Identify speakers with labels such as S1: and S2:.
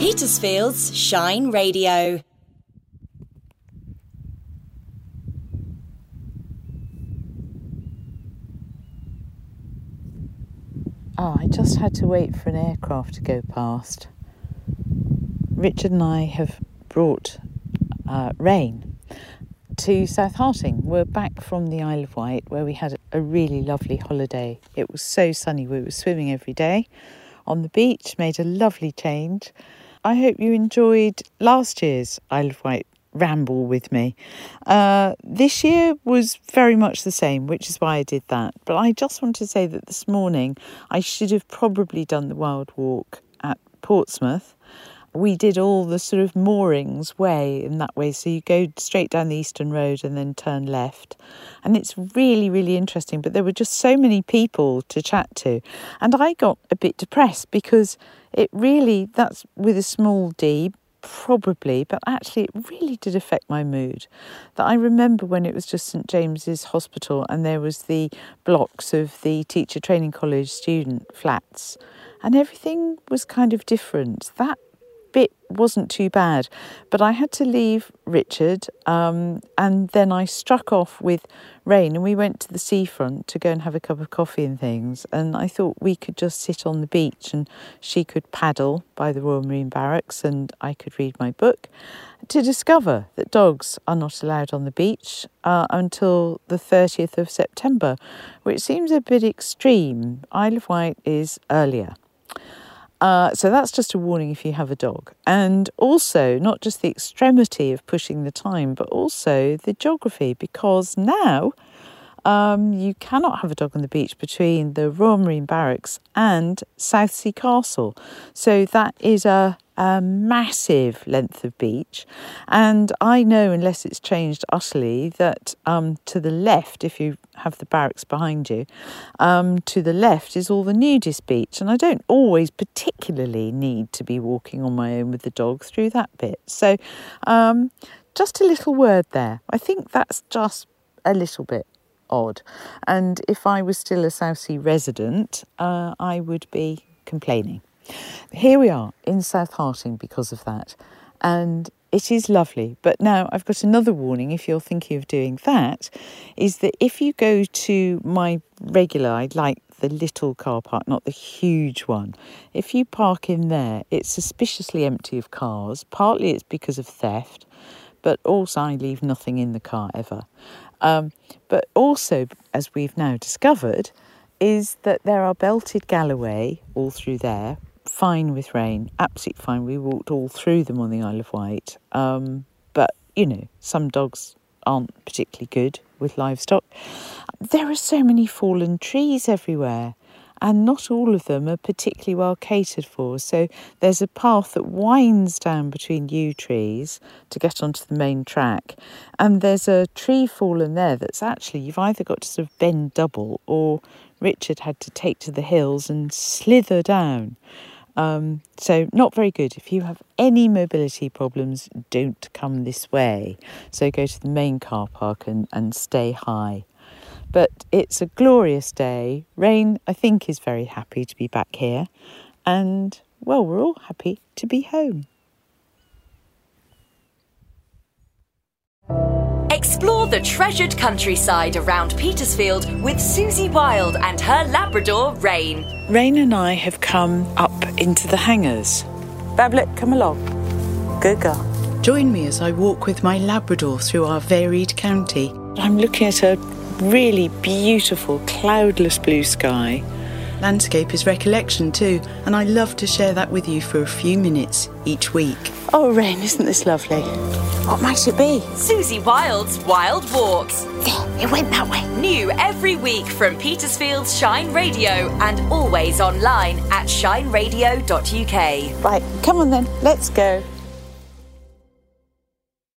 S1: Petersfield's Shine Radio.
S2: Oh, I just had to wait for an aircraft to go past. Richard and I have brought uh, rain to South Harting. We're back from the Isle of Wight where we had a really lovely holiday. It was so sunny, we were swimming every day on the beach, made a lovely change. I hope you enjoyed last year's Isle of Wight ramble with me. Uh, this year was very much the same, which is why I did that. But I just want to say that this morning I should have probably done the wild walk at Portsmouth. We did all the sort of moorings way in that way. So you go straight down the Eastern Road and then turn left. And it's really, really interesting. But there were just so many people to chat to. And I got a bit depressed because it really, that's with a small d, probably, but actually, it really did affect my mood. That I remember when it was just St James's Hospital and there was the blocks of the teacher training college student flats, and everything was kind of different. That bit wasn't too bad, but I had to leave Richard, um, and then I struck off with Rain, and we went to the seafront to go and have a cup of coffee and things. And I thought we could just sit on the beach, and she could paddle by the Royal Marine Barracks, and I could read my book. To discover that dogs are not allowed on the beach uh, until the 30th of September, which seems a bit extreme. Isle of Wight is earlier. Uh, so that's just a warning if you have a dog. And also, not just the extremity of pushing the time, but also the geography, because now um, you cannot have a dog on the beach between the Royal Marine Barracks and Southsea Castle. So that is a a massive length of beach. And I know, unless it's changed utterly, that um, to the left, if you have the barracks behind you, um, to the left is all the nudist beach. And I don't always particularly need to be walking on my own with the dog through that bit. So um, just a little word there. I think that's just a little bit odd. And if I was still a Southsea resident, uh, I would be complaining. Here we are in South Harting because of that, and it is lovely. But now I've got another warning if you're thinking of doing that is that if you go to my regular, I'd like the little car park, not the huge one. If you park in there, it's suspiciously empty of cars. Partly it's because of theft, but also I leave nothing in the car ever. Um, but also, as we've now discovered, is that there are belted Galloway all through there, fine with rain, absolutely fine. We walked all through them on the Isle of Wight. Um, but, you know, some dogs aren't particularly good with livestock. There are so many fallen trees everywhere, and not all of them are particularly well catered for. So there's a path that winds down between yew trees to get onto the main track, and there's a tree fallen there that's actually you've either got to sort of bend double or Richard had to take to the hills and slither down. Um, so, not very good. If you have any mobility problems, don't come this way. So, go to the main car park and, and stay high. But it's a glorious day. Rain, I think, is very happy to be back here. And, well, we're all happy to be home.
S1: Explore the treasured countryside around Petersfield with Susie Wild and her Labrador, Rain.
S2: Rain and I have come up into the hangers. Bablet, come along. Good girl. Join me as I walk with my Labrador through our varied county. I'm looking at a really beautiful cloudless blue sky. Landscape is recollection too, and I love to share that with you for a few minutes each week. Oh, Rain, isn't this lovely? What might it be?
S1: Susie Wild's Wild Walks.
S2: There, it went that way.
S1: New every week from Petersfield's Shine Radio and always online at shineradio.uk.
S2: Right, come on then, let's go.